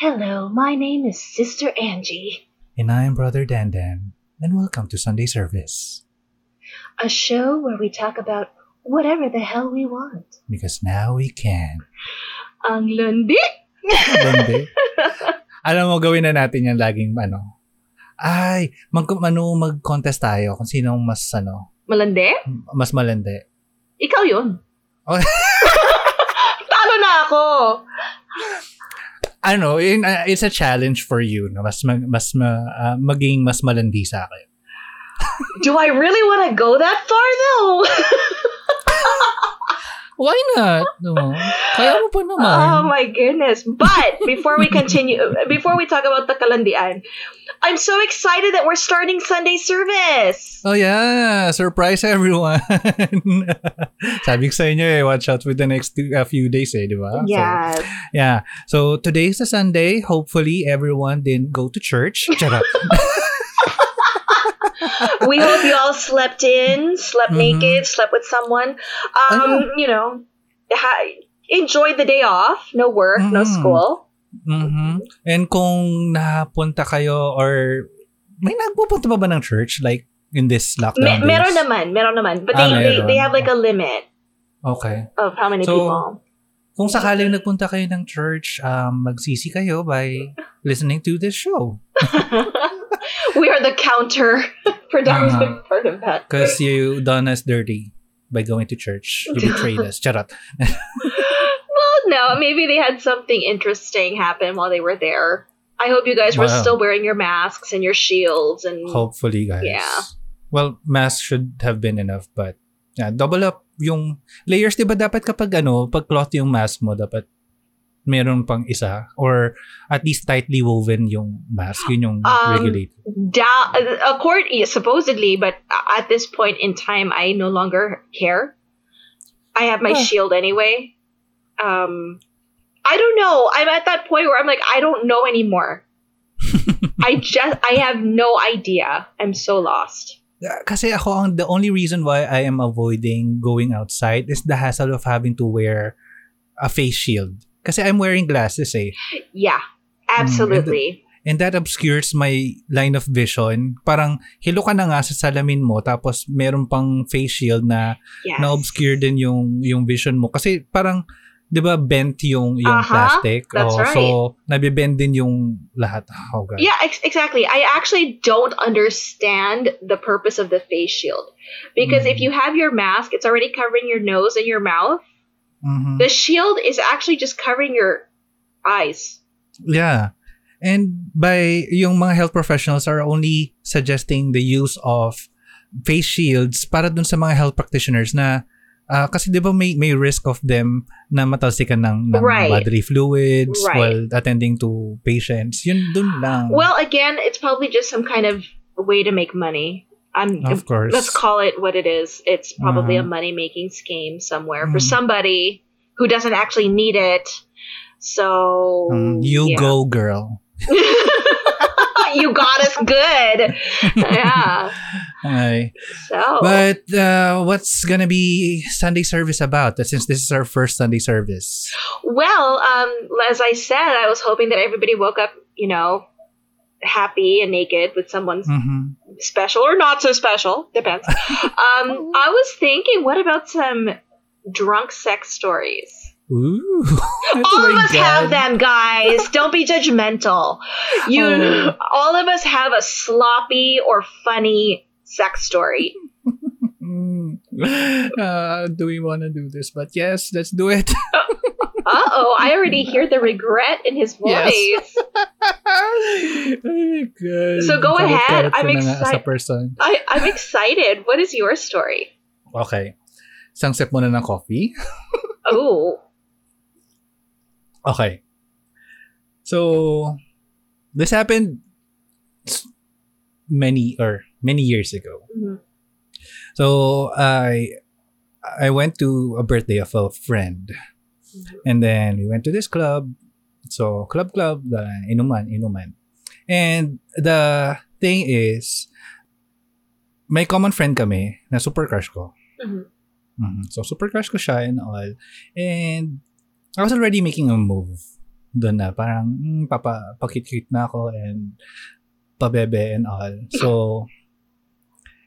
My name is Sister Angie, And I'm Brother Dandan, and welcome to Sunday Service. a show where we talk about whatever the hell we want. Because now we can. Ang landi! Hindi. Alam mo, gawin na natin yan laging ano. Ay, mag, ano, mag-contest tayo kung sinong mas, ano, Malandi? mas malandi. Ikaw yun. Oh. Talo na ako! Ano, in, uh, it's a challenge for you na mas, mag, mas ma, uh, maging mas malandi sa akin. Do I really want to go that far though? Why not? No. Kaya mo pa naman. oh my goodness. But before we continue, before we talk about the kalandian, I'm so excited that we're starting Sunday service. Oh yeah, surprise everyone. Sabi ko sa inyo eh, watch out with the next a few days eh, di ba? So, Yes. yeah. So today's a Sunday. Hopefully everyone didn't go to church. Charot. we hope you all slept in, slept Mhm. naked, slept with someone. Um, you know, ha- enjoyed the day off. No work, no Mhm. school. Mhm. And kung napunta kayo or may nagpupunta pa ba ng church like in this Me- lockdown days? meron naman, meron naman. But Ah, they, they, meron. they have like a limit Okay. of how many So, people. Kung sakaling nagpunta kayo ng church, um, magsisi kayo by listening to this show. we are the counter productive Uh-huh. part of that. Because you done us dirty by going to church. You betrayed us. Charot. Well, no, maybe they had something interesting happen while they were there. I hope you guys were Wow. still wearing your masks and your shields and Hopefully, guys. Yeah. Well, mask should have been enough, but yeah, double up yung layers. Di ba dapat kapag ano, pag cloth yung mask mo, dapat meron pang isa or at least tightly woven yung mask. Yun yung Um, regulate. down according supposedly but at this point in time i no longer care i have my Huh. shield anyway um i don't know i'm at that point where i'm like i don't know anymore i just i have no idea i'm so lost Kasi ako, ang, the only reason why I am avoiding going outside is the hassle of having to wear a face shield. Kasi I'm wearing glasses eh. yeah absolutely And that obscures my line of vision. Parang hilo ka na nga sa salamin mo tapos meron pang face shield na yes. na-obscure din yung yung vision mo. Kasi parang 'di ba bent yung yung Aha, plastic. that's Oh, right. So nabibend din yung lahat. Oh god. yeah ex- exactly i actually don't understand the purpose of the face shield because if Mhm. you have your mask it's already covering your nose and your mouth Mhm. The shield is actually just covering your eyes. Yeah. And by yung mga health professionals are only suggesting the use of face shields para dun sa mga health practitioners na ah, kasi 'di ba may may risk of them na matalsikan ng, ng Right. bodily fluids Right. while attending to patients. Yun dun lang. Well, again, it's probably just some kind of way to make money. Um, of course. let's call it what it is. It's probably Mhm. a money making scheme somewhere for Mhm. somebody who doesn't actually need it. So Mm, you yeah. go girl. you got us good. yeah. Okay. So But uh, what's gonna be Sunday service about? Since this is our first Sunday service. well, um, as I said, I was hoping that everybody woke up, you know, happy and naked with someone's Mhm. Special or not so special, depends. um, I was thinking, what about some drunk sex stories? Ooh. Oh all of us have them, guys. Don't be judgmental. You, Oh. all of us have a sloppy or funny sex story. Uh, do we want to do this? But yes, let's do it. Uh oh, I already hear the regret in his voice. Yes. God. So go ahead. I'm ko na nga As a excited. I'm excited. What is your story? Okay. Isang sip muna ng coffee. Oh, Okay. So, this happened many or many years ago. Mhm. So, I I went to a birthday of a friend. And then we went to this club. So, club club, the inuman, inuman. And the thing is, may common friend kami na super crush ko. Mhm. Mhm. So, super crush ko siya and all. And I was already making a move. doon na. Parang, mm, papa, pakit-cute na ako and pabebe and all. So,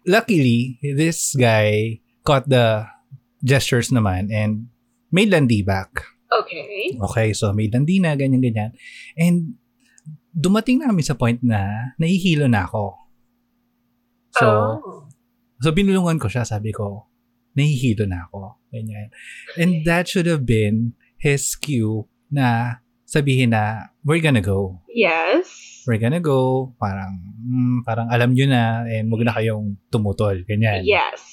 luckily, this guy caught the gestures naman and made landi back. Okay. Okay, so may landi na, ganyan-ganyan. And dumating na kami sa point na nahihilo na ako. So, oh. so binulungan ko siya, sabi ko, nahihilo na ako. Ganyan. And that should have been his cue na sabihin na, we're gonna go. Yes. We're gonna go. Parang, mm, parang alam nyo na and wag na kayong tumutol. Ganyan. Yes.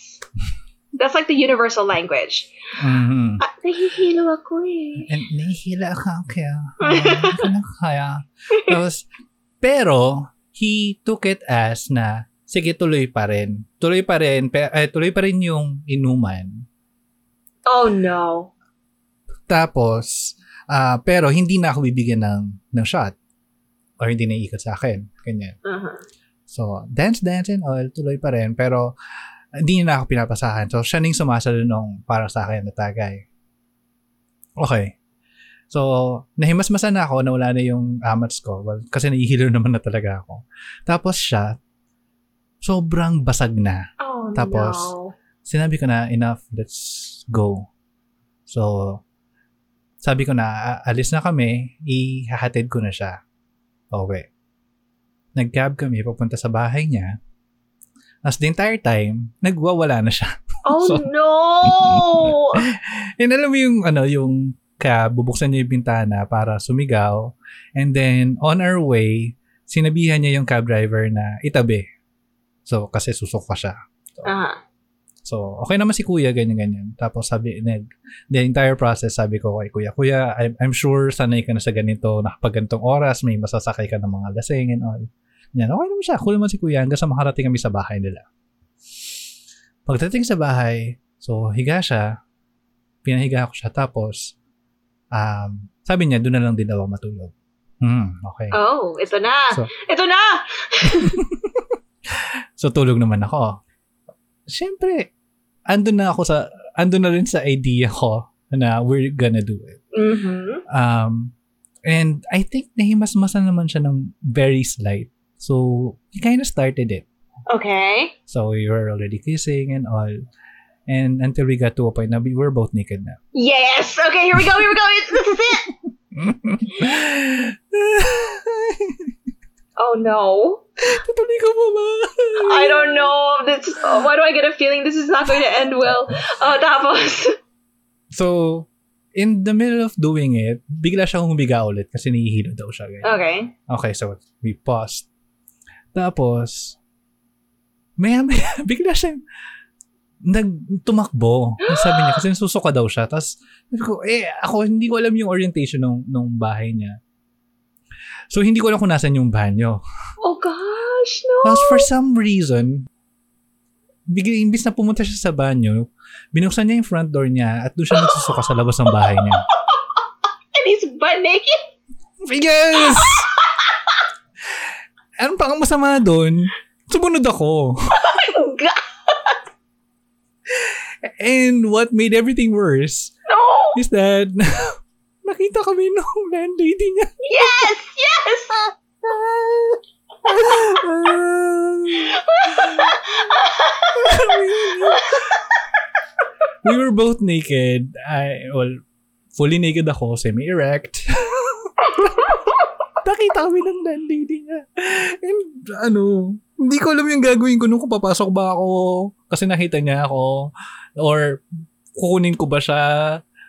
That's like the universal language. Mhm. Ah, nahihilo ako eh. And nahihila ka kaya. Tapos, pero, he took it as na, sige, tuloy pa rin. Tuloy pa rin, pe, eh, tuloy pa rin yung inuman. Oh no. Tapos, ah pero hindi na ako bibigyan ng, ng shot. Or hindi na iikot sa akin. Ganyan. Uh-huh. So, dance, dance and all, tuloy pa rin. Pero, hindi niya na ako pinapasahan. So, siya na yung sumasalunong para sa akin na tagay. Okay. So, nahimasmasan na ako na wala na yung amats ko. Well, kasi nahihilo naman na talaga ako. Tapos siya, sobrang basag na. Oh Tapos, no. Sinabi ko na, enough, let's go. So, sabi ko na, "A- alis na kami, ihahatid ko na siya. Okay. Nag-cab kami, papunta sa bahay niya. As the entire time, nagwawala na siya. Oh So- no. And alam mo yung, ano, yung cab, bubuksan niya yung bintana para sumigaw. And then, on our way, sinabihan niya yung cab driver na itabi. So, kasi susok pa siya. Uh-huh. So, okay naman si kuya, ganyan-ganyan. Tapos sabi, nag, the entire process, sabi ko kay kuya, kuya, I'm, I'm sure sanay ka na sa ganito, nakapag ganitong oras, may masasakay ka ng mga lasing and all. Yan, okay naman siya. Cool naman si kuya hanggang sa makarating kami sa bahay nila. Pagdating sa bahay, so higa siya, pinahiga ko siya, tapos, um, sabi niya, doon na lang din daw ako matulog. Hmm, okay. Oh, ito na. So- ito na. So, tulog naman ako. Siyempre, andun na ako sa, andun na rin sa idea ko na we're gonna do it. Mhm. Um, and I think nahimasmasan naman siya ng very slight. So, he kind of started it. Okay. So, we were already kissing and all. And until we got to a point now, we were both naked now. Yes. Okay, here we go. Here we go. This is it. Oh no. Tutuloy ka pa ba? I don't know. This oh, why do I get a feeling this is not going to end well? Oh, tapos. So, in the middle of doing it, bigla siyang humiga ulit kasi nahihilo daw siya. ganyan. Okay. Okay, so we paused. Tapos, maya maya, bigla siyang nagtumakbo. Sabi niya, kasi susuka daw siya. Tapos, sabi ko, eh, ako, hindi ko alam yung orientation ng, ng bahay niya. So, hindi ko alam kung nasan yung banyo. Oh gosh, no. Tapos, for some reason, bigla, imbis na pumunta siya sa banyo, binuksan niya yung front door niya at doon siya nagsusuka sa labas ng bahay niya. And he's butt naked. Yes! Anong pang masama doon? Sumunod ako. Oh And what made everything worse no. is that nakita kami nung landlady niya. Yes, yes. we were both naked. I, well, fully naked ako, semi-erect. Nakita kami ng landlady niya. And ano, hindi ko alam yung gagawin ko nung kung papasok ba ako kasi nakita niya ako or kukunin ko ba siya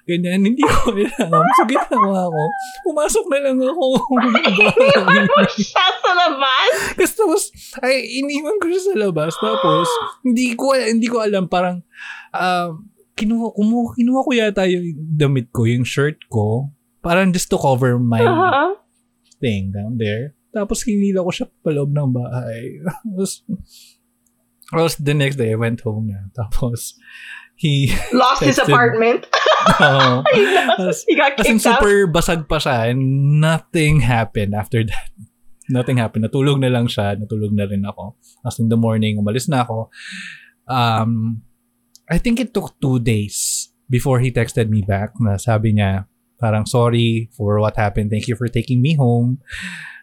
ganyan, hindi ko alam. So, ginawa ko. Pumasok na lang ako. Siya sa labas. Tapos, tapos, ay, iniwan ko siya sa labas. Tapos, hindi ko, hindi ko alam, parang, ah, kinuha, kumuha, kinuha ko yata yung damit ko, yung shirt ko, parang just to cover my Uh-huh. Thing down there. Tapos, hinila ko siya paloob ng bahay. Tapos, tapos the next day, I went home na. Tapos, he, Lost his apartment. lost- Tapos, he got As in, kicked out. super basag pa siya and nothing happened after that. Nothing happened. Natulog na lang siya. Natulog na rin ako. As in the morning, umalis na ako. Um, I think it took two days before he texted me back na sabi niya, parang sorry for what happened. Thank you for taking me home.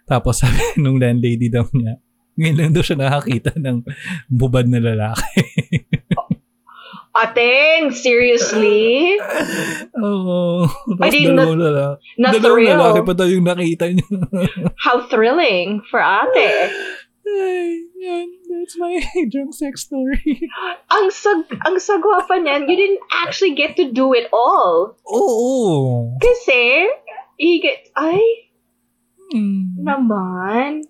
Tapos sabi nung landlady daw niya, ngayon lang daw siya nakakita ng bubad na lalaki. Ateng, seriously? Oo. I Tapos didn't dalawang lalaki. Na Dalawang lalaki pa daw yung nakita niya. How thrilling for ate. Ay, yan. That's my drunk sex story. Ang sag ang sagwa pa niyan, you didn't actually get to do it all. Oo. Kasi, you get, ay, Hmm. naman.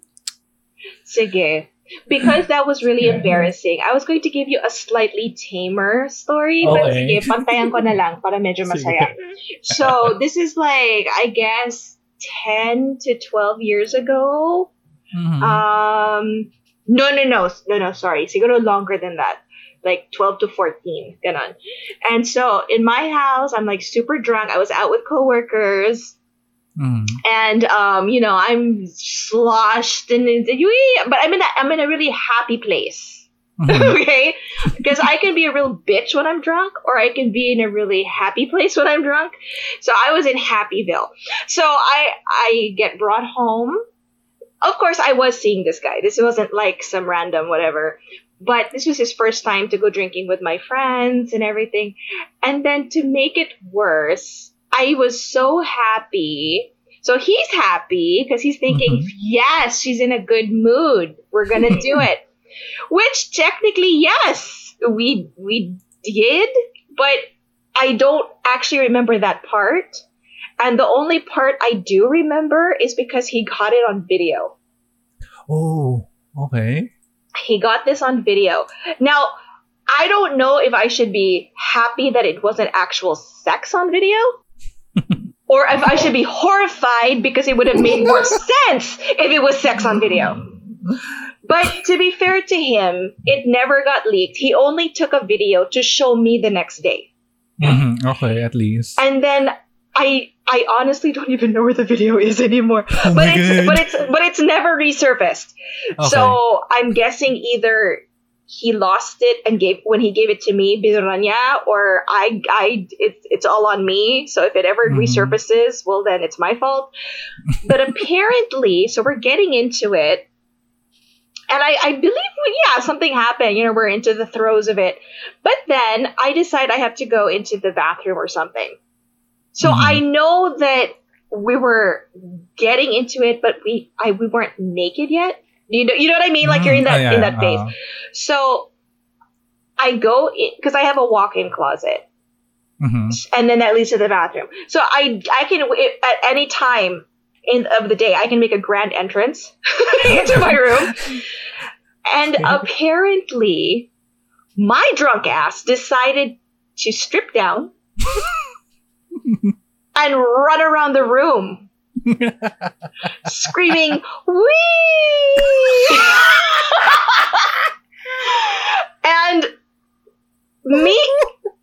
Sige. Because that was really embarrassing, I was going to give you a slightly tamer story, but Okay. sige, pantayan ko na lang para medyo masaya. So, this is like, I guess, 10 to 12 years ago. Mhm. Um, no, no, no, no, no. Sorry, siguro longer than that, like twelve to fourteen, ganon. And so in my house, I'm like super drunk. I was out with coworkers, Mhm. and um, you know, I'm sloshed and, and but I'm in a, I'm in a really happy place. Mhm. okay, because I can be a real bitch when I'm drunk, or I can be in a really happy place when I'm drunk. So I was in Happyville. So I I get brought home. Of course, I was seeing this guy. This wasn't like some random whatever. But this was his first time to go drinking with my friends and everything. And then to make it worse, I was so happy. So he's happy because he's thinking, Mhm. yes, she's in a good mood. We're gonna do it. Which technically, yes, we we did, but I don't actually remember that part. And the only part I do remember is because he got it on video. Oh, okay. He got this on video. Now, I don't know if I should be happy that it wasn't actual sex on video. or if I should be horrified because it would have made more sense if it was sex on video. But to be fair to him, it never got leaked. He only took a video to show me the next day. Mhm. Okay, at least. And then I I honestly don't even know where the video is anymore. Oh but it's God. but it's but it's never resurfaced. Okay. So I'm guessing either he lost it and gave when he gave it to me, Bizaranya, or I I it's it's all on me. So if it ever Mhm. resurfaces, well then it's my fault. But apparently, so we're getting into it. And I, I believe, yeah, something happened. You know, we're into the throes of it. But then I decide I have to go into the bathroom or something. So Mhm. I know that we were getting into it, but we I we weren't naked yet. You know, you know what I mean? Like you're in Mhm. that Oh, yeah, in that phase. uh, So I go because I have a walk-in closet, mhm. and then that leads to the bathroom. So I I can at any time in of the day I can make a grand entrance into my room, and apparently my drunk ass decided to strip down and run around the room screaming "Wee!" and me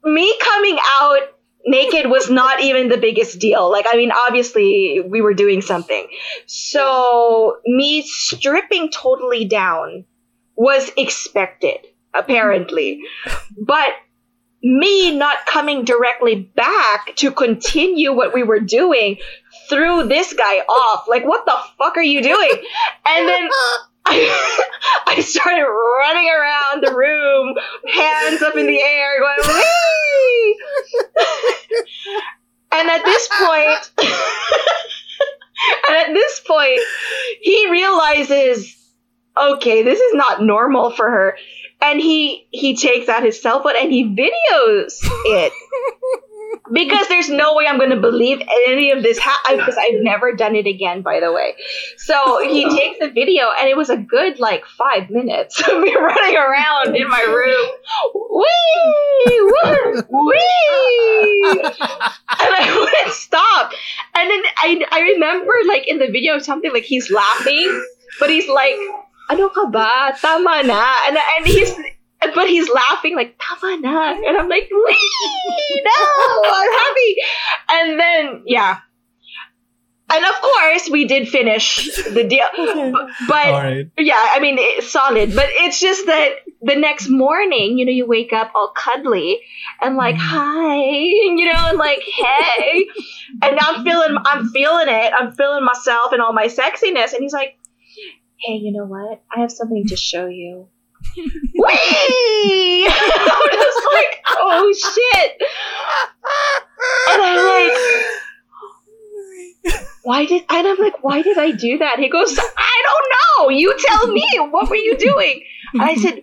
me coming out naked was not even the biggest deal. Like I mean obviously we were doing something. So me stripping totally down was expected apparently. But me not coming directly back to continue what we were doing threw this guy off. Like, what the fuck are you doing? And then I, I started running around the room, hands up in the air, going, Wee! and at this point, and at this point, he realizes, okay, this is not normal for her. And he he takes out his cell phone and he videos it because there's no way I'm going to believe any of this ha- I- because I've never done it again, by the way. So he takes the video, and it was a good like five minutes of me running around in my room, wee, woo, wee, and I wouldn't stop. And then I I remember like in the video something like he's laughing, but he's like, "Ano ka ba? Tama na," and and he's. But he's laughing like tama na, and I'm like, wee, no, I'm happy. And then yeah, and of course, we did finish the deal. But All right. yeah, I mean, it's solid. But it's just that the next morning, you know, you wake up all cuddly and like, mm. hi, you know, and like, hey, and I'm feeling, I'm feeling it. I'm feeling myself and all my sexiness. And he's like, hey, you know what? I have something to show you. Whee! I'm just like, oh shit. And I'm like, why did and I'm like, why did I do that? He goes, I don't know. You tell me. What were you doing? And I said,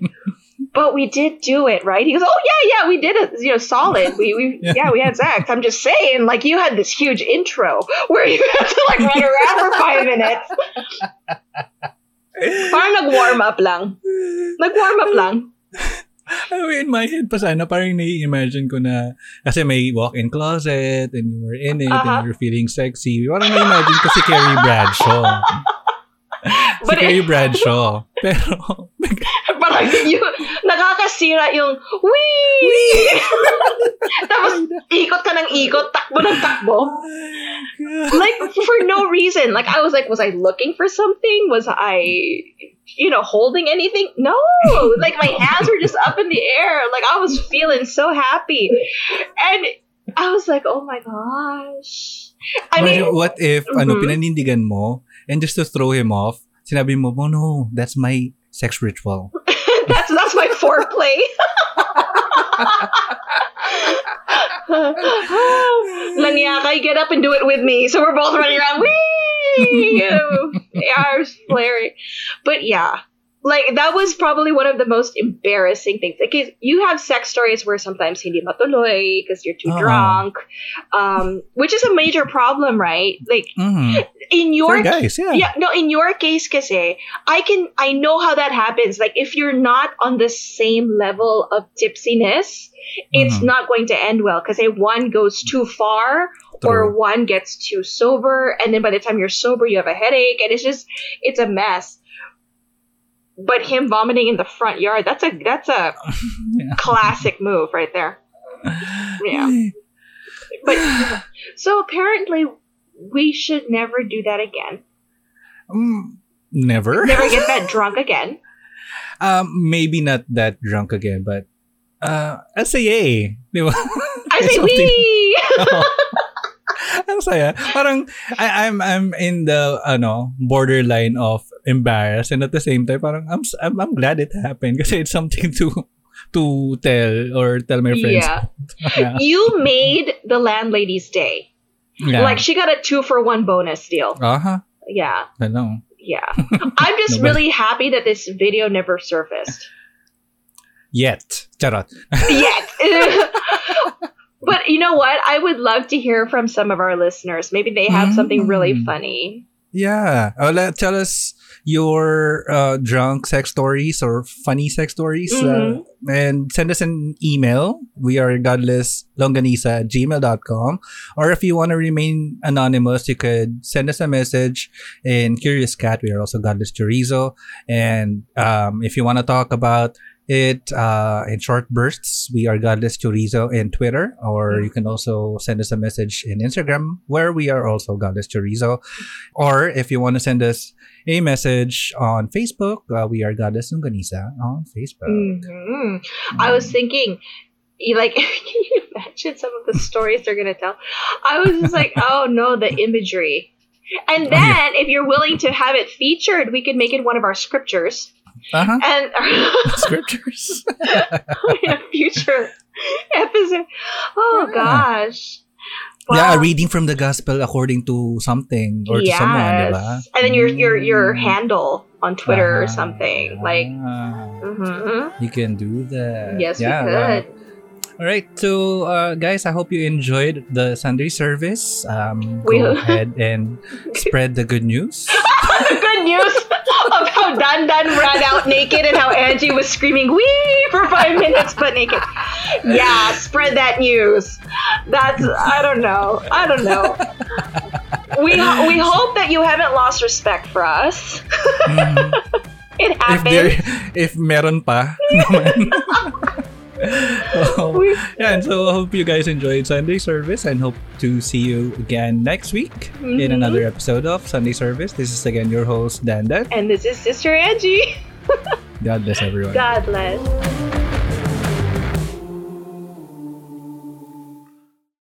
but we did do it, right? He goes, oh yeah, yeah, we did it. You know, solid. We, we Yeah. yeah. we had sex. I'm just saying, like, you had this huge intro where you had to like run around for five minutes. Parang nag-warm up lang. Nag-warm up lang. I mean, in my head pa sana, parang nai-imagine ko na, kasi may walk-in closet, and you were in it, Uh-huh. and you're feeling sexy. Parang nai-imagine ko si Carrie Bradshaw. si Carrie Bradshaw. Pero, yung, nakakasira yung, wee! Tapos, ikot ka ng ikot, takbo ng takbo. like for no reason. Like I was like, was I looking for something? Was I, you know, holding anything? No. Like my hands were just up in the air. Like I was feeling so happy, and I was like, oh my gosh. I mean, what if, ano, Mhm. pinanindigan mo, and just to throw him off, sinabi mo, oh no, that's my sex ritual. That's that's my foreplay. Langyakay, get up and do it with me. So we're both running around. Whee! Arms flaring. But yeah, like that was probably one of the most embarrassing things. Like you have sex stories where sometimes hindi matuloy because you're too Uh-huh. drunk, um, which is a major problem, right? Like Mhm. In For your guys, yeah. yeah, no, in your case, kasi, I can, I know how that happens. Like, if you're not on the same level of tipsiness, it's Mhm. not going to end well. Because one goes too far, or one gets too sober, and then by the time you're sober, you have a headache, and it's just, it's a mess. But him vomiting in the front yard, that's a, that's a Yeah. classic move right there. Yeah. But, so apparently, we should never do that again. Mm, never. Never get that drunk again. Um, maybe not that drunk again, but uh, I'll say yay. Di ba? I say we. Ang saya. Parang I, I'm I'm in the ano borderline of embarrassed and at the same time parang I'm I'm, I'm glad it happened because it's something to to tell or tell my friends. Yeah. You made the landlady's day. Yeah. Like she got a two for one bonus deal. uh-huh. Yeah, I know. yeah. I'm just Nobody- really happy that this video never surfaced Yet. Charot. yet. but you know what? I would love to hear from some of our listeners. Maybe they have something really Mm. funny. Yeah. Uh, let, tell us your uh, drunk sex stories or funny sex stories. Uh, and send us an email. We are godlesslongganisa at gmail.com. Or if you want to remain anonymous, you could send us a message in Curious Cat. We are also Godless Chorizo. And um, if you want to talk about it uh, in short bursts, we are Godless Chorizo in Twitter. Or you can also send us a message in Instagram, where we are also Godless Chorizo. Or if you want to send us a message on Facebook, uh, we are Godless Longganisa on Facebook. hmm I was thinking, like, can you imagine some of the stories they're gonna tell? I was just like, oh no, the imagery. And then, Oh, yeah. if you're willing to have it featured, we could make it one of our scriptures. Uh-huh. And Scriptures. in a future episode. Oh Yeah. gosh. Yeah, reading from the gospel according to something or to someone, diba? And then your your your Mm. handle on Twitter or Ah, something. Like mhm. you can do that. Yes, yeah, we wow. could. All right, so uh, guys, I hope you enjoyed the Sunday service. Um, go ahead and spread the good news. the good news of how Dandan ran out naked and how Angie was screaming "wee" for five minutes but naked. Yeah, spread that news. That's I don't know. I don't know. We we hope that you haven't lost respect for us. Mhm. It if there, happened. if meron pa naman. so, yeah, and so I hope you guys enjoyed Sunday service and hope to see you again next week in Mhm. another episode of Sunday service. This is again your host, Dandan. And this is Sister Angie. God bless everyone. God bless.